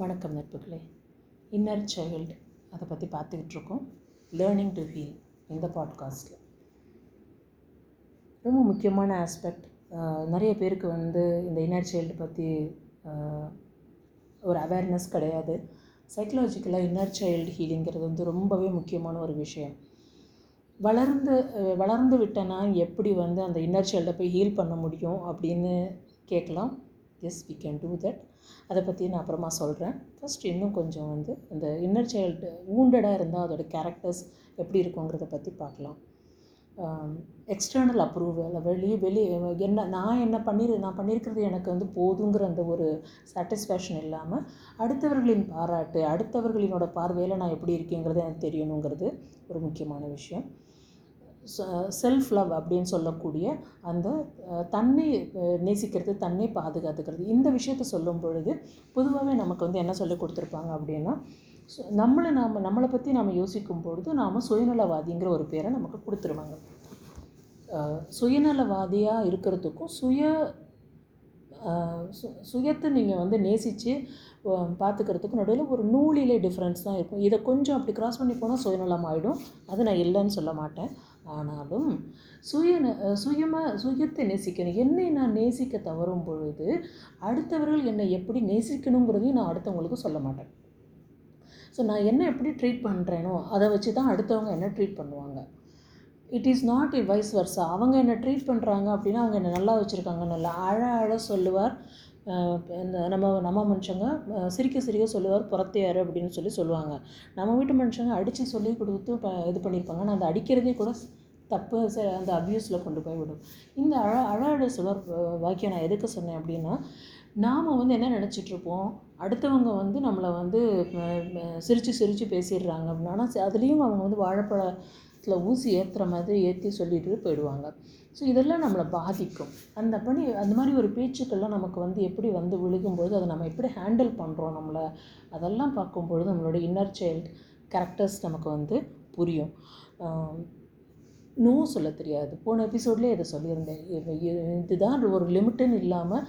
வணக்கம் நட்புகளே. Inner child அதை பற்றி பார்த்துக்கிட்டு இருக்கோம் லேர்னிங் டு ஹீல் இந்த பாட்காஸ்ட்டில் ரொம்ப முக்கியமான ஆஸ்பெக்ட் நிறைய பேருக்கு வந்து இந்த இன்னர் சைல்டு பற்றி ஒரு அவேர்னஸ் கிடையாது. சைக்கலாஜிக்கலாக இன்னர் சைல்டு ஹீலிங்கிறது வந்து ரொம்பவே முக்கியமான ஒரு விஷயம். வளர்ந்து வளர்ந்து விட்டனா எப்படி வந்து அந்த இன்னர் சைல்டை போய் ஹீல் பண்ண முடியும் அப்படின்னு கேட்கலாம். Yes we can do that அதை பற்றி நான் அப்புறமா சொல்கிறேன் ஃபஸ்ட் இன்னும் கொஞ்சம் வந்து அந்த இன்னர் சைல்டு ஊண்டடாக இருந்தால் அதோட கேரக்டர்ஸ் எப்படி இருக்குங்கிறத பற்றி பார்க்கலாம். எக்ஸ்டர்னல் அப்ரூவல் வெளியே வெளியே என்ன நான் என்ன பண்ணிரு நான் பண்ணியிருக்கிறது எனக்கு வந்து போதுங்கிற அந்த ஒரு சாட்டிஸ்ஃபேக்ஷன் இல்லாமல் அடுத்தவர்களின் பாராட்டு அடுத்தவர்களினோட பார்வையில் நான் எப்படி இருக்கேங்கிறது எனக்கு தெரியணுங்கிறது ஒரு முக்கியமான விஷயம். செல்ஃப் லவ் அப்படின்னு சொல்லக்கூடிய அந்த தன்னை நேசிக்கிறது தன்னை பாதுகாத்துக்கிறது. இந்த விஷயத்தை சொல்லும் பொழுது பொதுவாகவே நமக்கு வந்து என்ன சொல்லி கொடுத்துருப்பாங்க அப்படின்னா நம்மளை நாம் நம்மளை பற்றி நாம் யோசிக்கும் பொழுது நாம் சுயநலவாதிங்கிற ஒரு பேரை நமக்கு கொடுத்துருவாங்க. சுயநலவாதியாக இருக்கிறதுக்கும் சுய சுயத்தை நீங்கள் வந்து நேசித்து பார்த்துக்கிறதுக்கு நடுவில் ஒரு நூலிலே டிஃப்ரென்ஸ் தான் இருக்கும். இதை கொஞ்சம் அப்படி கிராஸ் பண்ணி போனால் சுயநலம் ஆகிடும் அது நான் இல்லைன்னு சொல்ல மாட்டேன். ஆனாலும் சுய சுயமாக சுயத்தை நேசிக்கணும். என்னை நான் நேசிக்க தவறும் பொழுது அடுத்தவர்கள் என்னை எப்படி நேசிக்கணுங்கிறதையும் நான் அடுத்தவங்களுக்கு சொல்ல மாட்டேன். ஸோ நான் என்ன எப்படி ட்ரீட் பண்ணுறேனோ அதை வச்சு தான் அடுத்தவங்க என்ன ட்ரீட் பண்ணுவாங்க. இட் இஸ் நாட் இ வைஸ் வர்ஸா அவங்க என்ன ட்ரீட் பண்ணுறாங்க அப்படின்னா அவங்க என்ன நல்லா வச்சுருக்காங்க நல்லா அழ அழ சொல்லுவார். நம்ம நம்ம மனுஷங்க சிரிக்க சிரிக்க சொல்லுவார் புறத்தையார் அப்படின்னு சொல்லி சொல்லுவாங்க. நம்ம வீட்டு மனுஷங்க அடித்து சொல்லி கொடுத்து ப இது பண்ணியிருப்பாங்க. ஆனால் அந்த அடிக்கிறதே கூட தப்பு ச- அந்த அப்யூஸில் கொண்டு போய் விடும். இந்த அழ அழ சொல்வார் வாக்கியம் நான் எதுக்கு சொன்னேன் அப்படின்னா நாம் வந்து என்ன நினச்சிட்ருப்போம்? அடுத்தவங்க வந்து நம்மளை வந்து சிரித்து சிரித்து பேசிடுறாங்க அப்படின்னா அதுலேயும் அவங்க வந்து வாழைப்பழ கழுத்தில் ஊசி ஏற்றுற மாதிரி ஏற்றி சொல்லிட்டு போயிடுவாங்க. ஸோ இதெல்லாம் நம்மளை பாதிக்கும். அந்த பணி அந்த மாதிரி ஒரு பேச்சுக்கள்லாம் நமக்கு வந்து எப்படி வந்து விழுகும்போது அதை நம்ம எப்படி ஹேண்டில் பண்ணுறோம் நம்மளை? அதெல்லாம் பார்க்கும்பொழுது நம்மளோட இன்னர் சைல்டு கேரக்டர்ஸ் நமக்கு வந்து புரியும். நோ சொல்ல தெரியாது. போன எபிசோட்லேயே இதை சொல்லியிருந்தேன். இதுதான் ஒரு லிமிட்டுன்னு இல்லாமல்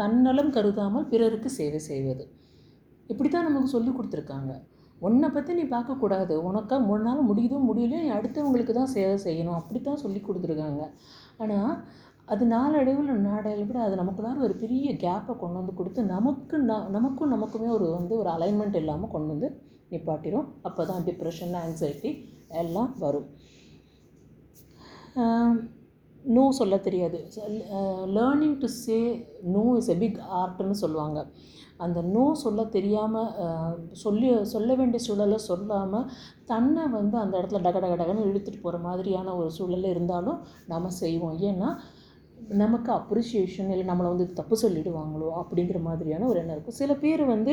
தன்னலம் கருதாமல் பிறருக்கு சேவை செய்வது. இப்படி தான் நமக்கு சொல்லி கொடுத்துருக்காங்க. உன்னை பற்றி நீ பார்க்கக்கூடாது உனக்கா முன்னால் முடியுதோ முடியலையோ நீ அடுத்தவங்களுக்கு தான் சேவை செய்யணும். அப்படி தான் சொல்லி கொடுத்துருக்காங்க. ஆனால் அது நாளடைவில் நாளடைவில் அது நமக்குள்ளார ஒரு பெரிய கேப்பை கொண்டு வந்து கொடுத்து நமக்கு ந நமக்கும் நமக்குமே ஒரு வந்து ஒரு அலைன்மெண்ட் இல்லாமல் கொண்டு வந்து நிப்பாட்டிடும் அப்போ தான் டிப்ரெஷன் ஆங்ஸைட்டி எல்லாம் வரும். நோ சொல்ல தெரியாது. Learning to say no is a big ஆர்ட்னு சொல்லுவாங்க. அந்த நோ சொல்ல தெரியாமல் uh, சொல்லி சொல்ல வேண்டிய சூழலை சொல்லாமல் தன்னை வந்து அந்த இடத்துல டக டக டகன்னு இழுத்துட்டு போகிற மாதிரியான ஒரு சூழல் இருந்தாலும் நாம் செய்வோம். ஏன்னா நமக்கு அப்ரிஷியேஷன் இல்லை நம்மளை வந்து தப்பு சொல்லிடுவாங்களோ அப்படிங்கிற மாதிரியான ஒரு எண்ணம் இருக்கும். சில பேர் வந்து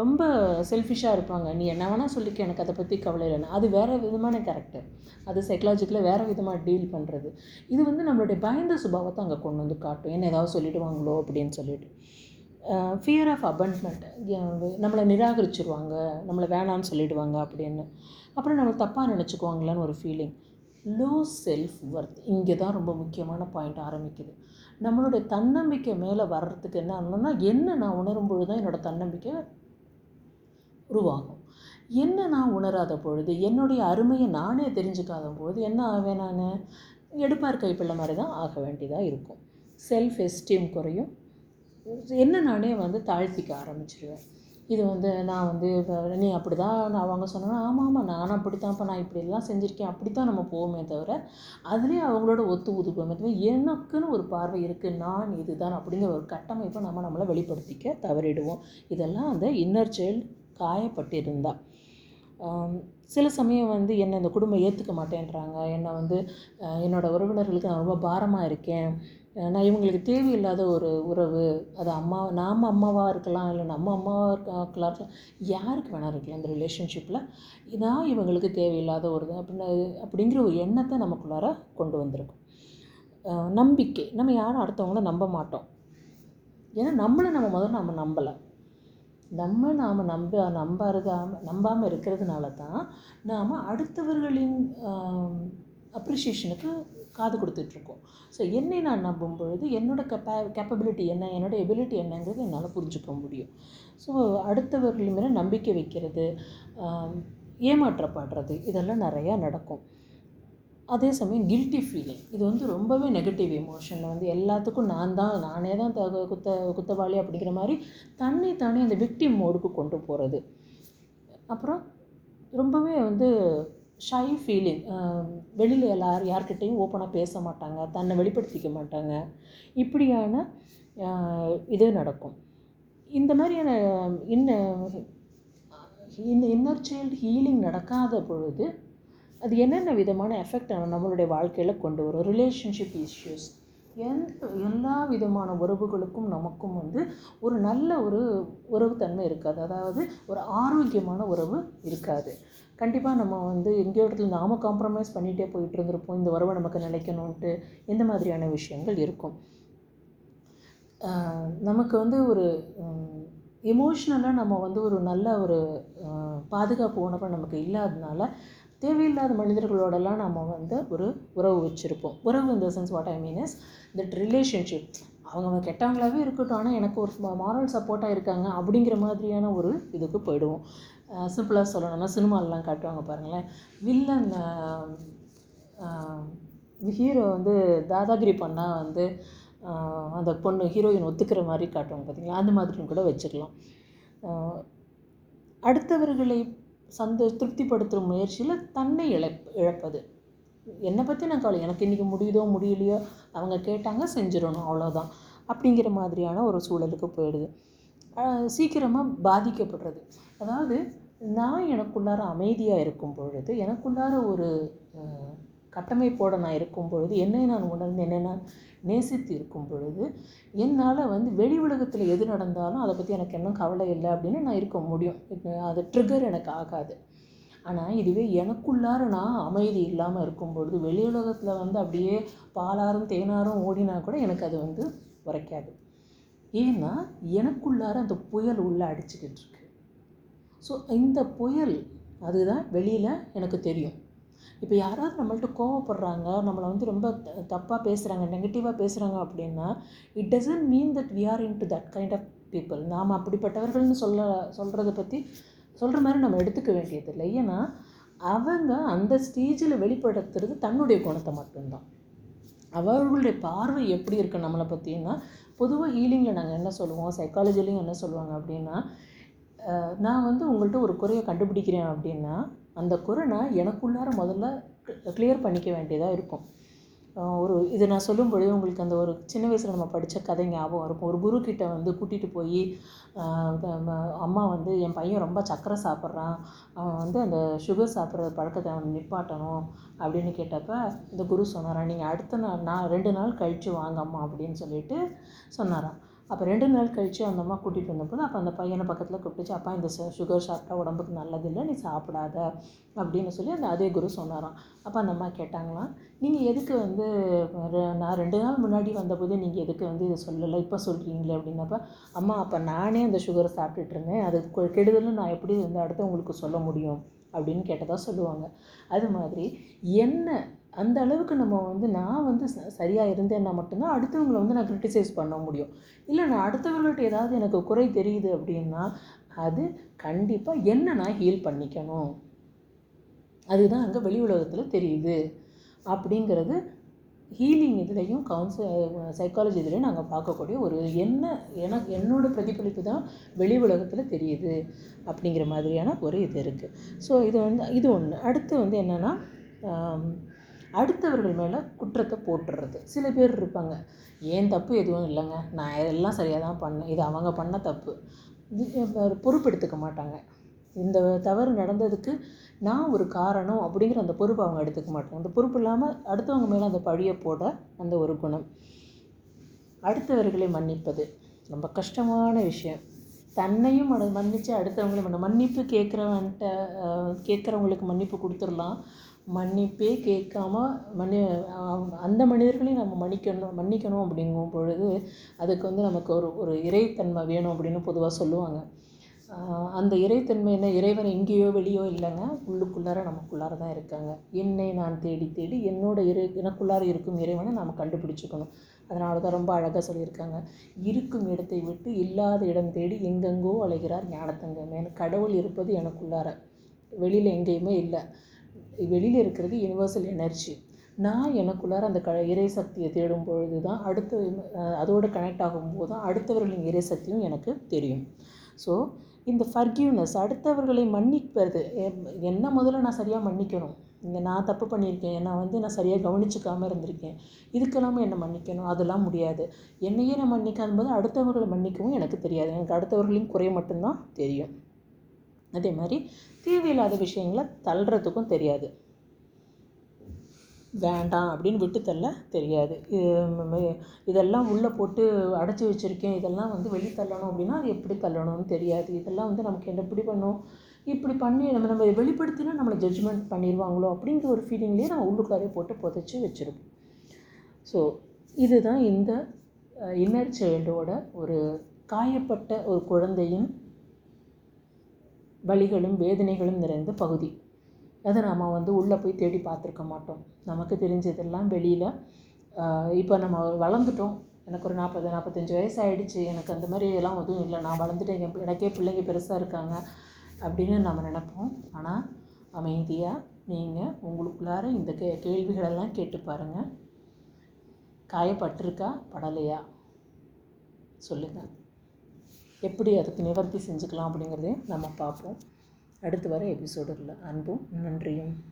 ரொம்ப செல்ஃபிஷாக இருப்பாங்க. நீ என்ன வேணால் சொல்லிக்க எனக்கு அதை பற்றி கவலை இல்லைன்னு. அது வேறு விதமான கேரக்டர் அது சைக்கலாஜிக்கலாக வேறு விதமாக டீல் பண்ணுறது இது வந்து நம்மளுடைய பயந்த சுபாவத்தை அங்கே கொண்டு வந்து காட்டும். என்ன ஏதாவது சொல்லிடுவாங்களோ அப்படின்னு சொல்லிட்டு. ஃபியர் ஆஃப் அபண்ட்மெண்ட் நம்மளை நிராகரிச்சிருவாங்க. நம்மளை வேணான்னு சொல்லிடுவாங்க அப்படின்னு. அப்புறம் நம்மளை தப்பாக நினச்சிக்குவாங்களான்னு ஒரு ஃபீலிங் லோ செல்ஃப் ஒர்த் இங்கே தான் ரொம்ப முக்கியமான பாயிண்ட் ஆரம்பிக்குது. நம்மளுடைய தன்னம்பிக்கை மேலே வர்றதுக்கு என்ன ஆகணும்னா என்ன நான் உணரும் பொழுது தான் என்னோடய தன்னம்பிக்கை உருவாகும். என்ன நான் உணராத பொழுது என்னுடைய அருமையை நானே தெரிஞ்சுக்காத பொழுது என்ன ஆவேன் நான்? எடுப்பார் கைப்பிள்ளை மாதிரி தான் ஆக வேண்டியதாக இருக்கும். செல்ஃப் எஸ்டீம் குறையும். என்ன நானே வந்து தாழ்த்திக்க ஆரம்பிச்சிருவேன். இது வந்து நான் வந்து நீ அப்படி தான் நான் அவங்க சொன்னா ஆமாம் ஆமாம் நானும் அப்படிதான்ப்பா நான் இப்படிலாம் செஞ்சுருக்கேன் அப்படி தான் நம்ம போவோமே தவிர அதுலேயே அவங்களோட ஒத்து ஊதுக்குவோமே தவிர எனக்குன்னு ஒரு பார்வை இருக்குது நான் இதுதான் அப்படிங்கிற ஒரு கட்டமைப்பை நம்ம நம்மளை வெளிப்படுத்திக்க தவறிடுவோம். இதெல்லாம் அந்த இன்னர் சைல்டு காயப்பட்டிருந்தா. சில சமயம் வந்து என்னை இந்த குடும்பம் ஏற்றுக்க மாட்டேன்றாங்க என்னை வந்து என்னோடய என்னோட உறவினர்களுக்கு நான் ரொம்ப பாரமாக இருக்கேன் ஏன்னா இவங்களுக்கு இவங்களுக்கு தேவையில்லாத ஒரு உறவு அது அம்மா நாம் அம்மாவாக இருக்கலாம் இல்லை நம்ம அம்மாவாக இருக்கலாம் இருக்கலாம் யாருக்கு வேணால் இருக்கலாம் இந்த ரிலேஷன்ஷிப்பில் இதான் இவங்களுக்கு தேவையில்லாத ஒரு இது. அப்படின்னு அப்படிங்கிற ஒரு எண்ணத்தை நமக்குள்ளார கொண்டு வந்திருக்கும். நம்பிக்கை. நம்ம யாரும் அடுத்தவங்கள நம்ப மாட்டோம். ஏன்னா நம்மளை நம்ம முதல்ல நம்ம நம்பலை. நம்ம நாம் நம்ப நம்பாருகாம நம்பாமல் இருக்கிறதுனால தான் நாம் அடுத்தவர்களின் அப்ரிஷியேஷனுக்கு காது கொடுத்துட்ருக்கோம். ஸோ என்னை நான் நம்பும் பொழுது என்னோட கெப்பா கேப்பபிலிட்டி என்ன என்னோடய எபிலிட்டி என்னங்கிறது என்னால் புரிஞ்சுக்க முடியும். ஸோ அடுத்தவர்கள் மேலே நம்பிக்கை வைக்கிறது ஏமாற்றப்படுறது இதெல்லாம் நிறையா நடக்கும். அதே சமயம் கில்ட்டி ஃபீலிங் இது வந்து ரொம்பவே நெகட்டிவ் எமோஷன் வந்து எல்லாத்துக்கும் நான் தான் நானே தான் த குத்த குத்தவாளி அப்படிங்கிற மாதிரி தன்னை தானே அந்த விக்டிம் மோடுக்கு கொண்டு போகிறது அப்புறம் ரொம்பவே வந்து ஷை ஃபீலிங் um, வெளியில் எல்லார் யார்கிட்டையும் ஓப்பனாக பேச மாட்டாங்க தன்னை வெளிப்படுத்திக்க மாட்டாங்க. இப்படியான இது நடக்கும். இந்த மாதிரியான இன்ன இந்த இன்னர் சைல்டு ஹீலிங் நடக்காத பொழுது அது என்னென்ன விதமான எஃபெக்ட் நம்மளுடைய வாழ்க்கையில் கொண்டு வரும்? ரிலேஷன்ஷிப் இஷ்யூஸ் எந்த எல்லா விதமான உறவுகளுக்கும் நமக்கும் வந்து ஒரு நல்ல ஒரு உறவுத்தன்மை இருக்காது. அதாவது ஒரு ஆரோக்கியமான உறவு இருக்காது. கண்டிப்பாக நம்ம வந்து எங்கேயோ இடத்துல நாம காம்ப்ரமைஸ் பண்ணிகிட்டே போயிட்டு இருந்திருப்போம். இந்த உறவை நமக்கு நிலைக்கணும்ன்ட்டு இந்த மாதிரியான விஷயங்கள் இருக்கும். நமக்கு வந்து ஒரு எமோஷ்னலாக நம்ம வந்து ஒரு நல்ல ஒரு பாதுகாப்பு உணர்வு நமக்கு இல்லாததுனால தேவையில்லாத மனிதர்களோடலாம் நம்ம வந்து ஒரு உறவு வச்சுருப்போம். உறவு இந்த sense what I mean is that relationship அவங்க அவங்க இருக்கட்டும். ஆனால் எனக்கு ஒரு மாரல் சப்போர்ட்டாக இருக்காங்க அப்படிங்கிற மாதிரியான ஒரு இதுக்கு போயிடுவோம். சிம்பிளாக சொல்லணும்னா சினிமாலெலாம் காட்டுவாங்க பாருங்களேன். வில்லன் ஹீரோ வந்து தாதாகிரி பண்ணால் வந்து அந்த பொண்ணு ஹீரோயின் ஒத்துக்கிற மாதிரி காட்டுவாங்க பார்த்தீங்களா அந்த மாதிரியும் கூட வச்சுக்கலாம். அடுத்தவர்களை சந்த திருப்திப்படுத்துகிற முயற்சியில் தன்னை இழப் இழப்பது. என்னை பற்றி நான் கவலை எனக்கு இன்றைக்கி முடியுதோ முடியலையோ அவங்க கேட்டாங்க செஞ்சிடணும் அவ்வளோதான் அப்படிங்கிற மாதிரியான ஒரு சூழலுக்கு போயிடுது. சீக்கிரமாக பாதிக்கப்படுறது. அதாவது நான் எனக்குள்ளார அமைதியாக இருக்கும் பொழுது எனக்குள்ளார ஒரு கட்டமைப்போடு நான் இருக்கும் பொழுது என்னை நான் உணர்ந்து என்னை நான் நேசித்து இருக்கும் பொழுது என்னால் வந்து வெளி உலகத்தில் எது நடந்தாலும் அதை பற்றி எனக்கு இன்னும் கவலை இல்லை அப்படின்னு நான் இருக்க முடியும். அது ட்ரிகர் எனக்கு ஆகாது. ஆனால் இதுவே எனக்குள்ளார நான் அமைதி இல்லாமல் இருக்கும் பொழுது வெளி உலகத்தில் வந்து அப்படியே பாலாரும் தேனாரும் ஓடினா கூட எனக்கு அது வந்து உரைக்காது. ஏன்னா எனக்குள்ளார அந்த புயல் உள்ளே அடிச்சுக்கிட்டு இருக்கு ஸோ இந்த புயல் அதுதான் வெளியில் எனக்கு தெரியும். இப்போ யாராவது நம்மள்ட்ட கோவப்படுறாங்க நம்மளை வந்து ரொம்ப தப்பாக பேசுகிறாங்க நெகட்டிவாக பேசுகிறாங்க அப்படின்னா it doesn't mean that we are into that kind of people நாம் அப்படிப்பட்டவர்கள்னு சொல்ல சொல்கிறத பற்றி சொல்கிற மாதிரி நம்ம எடுத்துக்க வேண்டியதில்லை. ஏன்னா அவங்க அந்த ஸ்டேஜில் வெளிப்படுத்துறது தன்னுடைய குணத்தை மட்டும்தான். அவர்களுடைய பார்வை எப்படி இருக்குது நம்மளை பற்றினா பொதுவாக ஹீலிங்கில் நாங்கள் என்ன சொல்லுவோம் சைக்காலஜிலையும் என்ன சொல்லுவாங்க அப்படின்னா நான் வந்து உங்கள்கிட்ட ஒரு குறையை கண்டுபிடிக்கிறேன் அப்படின்னா அந்த குறை நான் எனக்குள்ளார முதல்ல கிளியர் பண்ணிக்க வேண்டியதாக இருக்கும். ஒரு இது நான் சொல்லும் பொழுது உங்களுக்கு அந்த ஒரு சின்ன வயசில் நம்ம படித்த கதை ஞாபகம் இருக்கும். ஒரு குரு வந்து கூட்டிகிட்டு போய் அம்மா வந்து என் பையன் ரொம்ப சக்கரை சாப்பிட்றான். அவன் வந்து அந்த சுகர் சாப்பிட்ற பழக்கத்தை அவன் நிப்பாட்டணும் அப்படின்னு கேட்டப்ப இந்த குரு சொன்னாராம் நீங்கள் அடுத்த நாள் நான் ரெண்டு நாள் கழித்து வாங்க அம்மா அப்படின்னு சொல்லிட்டு சொன்னாராம். அப்போ ரெண்டு நாள் கழித்து அந்த அம்மா கூட்டிகிட்டு வந்தபோது அப்போ அந்த பையனை பக்கத்தில் கூப்பிட்டுச்சு அப்பா இந்த சுகர் சாப்பிட்டா உடம்புக்கு நல்லதில்லை நீ சாப்பிடாத அப்படின்னு சொல்லி அந்த அதே குரு சொன்னாராம். அப்போ அந்த அம்மா கேட்டாங்களாம் நீங்கள் எதுக்கு வந்து ரெ- நான் ரெண்டு நாள் முன்னாடி வந்தபோது நீங்கள் எதுக்கு வந்து இதை சொல்லலை இப்போ சொல்கிறீங்களே அப்படின்னப்ப அம்மா அப்போ நானே அந்த சுகரை சாப்பிட்டுட்டு இருந்தேன் அது கெடுதலும் நான் எப்படி வந்து அடுத்தவங்களுக்கு சொல்ல முடியும்? அப்படின்னு கேட்டதாக சொல்லுவாங்க. அது மாதிரி என்ன அந்த அளவுக்கு நம்ம வந்து நான் வந்து ச சரியாக இருந்தேன்னா மட்டும்தான் அடுத்தவங்களை வந்து நான் க்ரிட்டிசைஸ் பண்ண முடியும். இல்லை நான் அடுத்தவங்கள்ட்ட ஏதாவது எனக்கு குறை தெரியுது அப்படின்னா அது கண்டிப்பாக என்ன நான் ஹீல் பண்ணிக்கணும்? அதுதான் அங்கே வெளி உலகத்தில் தெரியுது. அப்படிங்கிறது ஹீலிங் இதுலேயும் கவுன்சில் சைக்காலஜி இதுலேயும் நாங்கள் பார்க்கக்கூடிய ஒரு என்ன எனக்கு என்னோடய பிரதிபலிப்பு தான் வெளி உலகத்தில் தெரியுது அப்படிங்கிற மாதிரியான ஒரு இது இருக்குது ஸோ இது வந்து இது ஒன்று அடுத்து வந்து என்னென்னா அடுத்தவர்கள் மேலே குற்றத்தை போட்டுடுறது சில பேர் இருப்பாங்க ஏன் தப்பு எதுவும் இல்லைங்க? நான் எல்லாம் சரியாக தான் பண்ணேன். இது அவங்க பண்ண தப்பு. பொறுப்பெடுத்துக்க மாட்டாங்க. இந்த தவறு நடந்ததுக்கு நான் ஒரு காரணம் அப்படிங்கிற அந்த பொறுப்பை அவங்க எடுத்துக்க மாட்டாங்க. அந்த பொறுப்பு இல்லாமல் அடுத்தவங்க மேலே அந்த பழியை போட அந்த ஒரு குணம். அடுத்தவர்களை மன்னிப்பது ரொம்ப கஷ்டமான விஷயம். தன்னையும் மன மன்னித்து அடுத்தவங்களையும் மன்ன மன்னிப்பு கேட்குறவன்ட்ட கேட்குறவங்களுக்கு மன்னிப்பு கொடுத்துடலாம். மன்னிப்பே கேட்காம மன்னி அந்த மனிதர்களையும் நம்ம மன்னிக்கணும் மன்னிக்கணும் அப்படிங்கும் பொழுது அதுக்கு வந்து நமக்கு ஒரு ஒரு இறைத்தன்மை வேணும் அப்படின்னு பொதுவாக சொல்லுவாங்க. அந்த இறைத்தன்மை என்ன? இறைவன் எங்கேயோ வெளியோ இல்லைங்க. உள்ளுக்குள்ளார நமக்குள்ளார தான் இருக்காங்க. என்னை நான் தேடி தேடி என்னோட இறை எனக்குள்ளார இருக்கும் இறைவனை நாம் கண்டுபிடிச்சிக்கணும். அதனால தான் ரொம்ப அழகாக சொல்லியிருக்காங்க. இருக்கும் இடத்தை விட்டு இல்லாத இடம் தேடி எங்கெங்கோ அலைகிறார் ஞானத்தங்கமே கடவுள் இருப்பது எனக்குள்ளார. வெளியில் எங்கேயுமே இல்லை. வெளியில் இருக்கிறது யுனிவர்சல் எனர்ஜி நான் எனக்குள்ளார அந்த க இறை சக்தியை தேடும் பொழுது தான் அடுத்த அதோடு கனெக்ட் ஆகும்போது தான் அடுத்தவர்களின் இறை சக்தியும் எனக்கு தெரியும். ஸோ இந்த ஃபர்கியூனஸ் அடுத்தவர்களை மன்னிப்பது எ- என்ன முதல்ல நான் சரியாக மன்னிக்கணும்? இங்கே நான் தப்பு பண்ணியிருக்கேன் நான் வந்து நான் சரியாக கவனிச்சுக்காமல் இருந்திருக்கேன். இதுக்கெல்லாமே என்னை மன்னிக்கணும்? அதெல்லாம் முடியாது. என்னையே நான் மன்னிக்காத போது அடுத்தவர்களை மன்னிக்கவும் எனக்கு தெரியாது. எனக்கு அடுத்தவர்களின் குறை மட்டும்தான் தெரியும். அதே மாதிரி தேவையில்லாத விஷயங்களை தள்ளுறதுக்கும் தெரியாது. வேண்டாம் அப்படின்னு விட்டு தள்ள தெரியாது. இது இதெல்லாம் உள்ளே போட்டு அடைச்சி வச்சுருக்கேன் இதெல்லாம் வந்து வெளியே தள்ளணும் அப்படின்னா அது எப்படி தள்ளணும்னு தெரியாது. இதெல்லாம் வந்து நமக்கு என்ன எப்படி பண்ணும் இப்படி பண்ணி நம்ம நம்ம வெளிப்படுத்தினா நம்மளை ஜட்ஜ்மெண்ட் பண்ணிடுவாங்களோ அப்படிங்கிற ஒரு ஃபீலிங்லேயே நம்ம உள்ளுக்காரே போட்டு புதைச்சி வச்சுருப்போம். ஸோ இதுதான் இந்த இன்னர் சைல்டோட ஒரு காயப்பட்ட ஒரு குழந்தையின் வலிகளும் வேதனைகளும் நிறைந்த பகுதி. அதை நாம் வந்து உள்ளே போய் தேடி பார்த்துருக்க மாட்டோம். நமக்கு தெரிஞ்சதெல்லாம் வெளியில் இப்போ நம்ம வளர்ந்துட்டோம். எனக்கு ஒரு நாற்பது நாற்பத்தஞ்சு வயசு ஆயிடுச்சு. எனக்கு அந்த மாதிரி எல்லாம் எதுவும் இல்லை. நான் வளர்ந்துட்டேன். என் எனக்கே பிள்ளைங்க பெருசாக இருக்காங்க அப்படின்னு நம்ம நினைப்போம். ஆனால் அமைதியாக நீங்கள் உங்களுக்குள்ளார இந்த கே கேள்விகளெல்லாம் கேட்டு பாருங்கள் காயப்பட்டிருக்கா? படலையா? சொல்லுங்கள் எப்படி அதுக்கு நிவர்த்தி செஞ்சுக்கலாம் அப்படிங்கிறதையும் நம்ம பார்ப்போம். அடுத்து வர எபிசோடுகளில் அன்பும் நன்றியும்.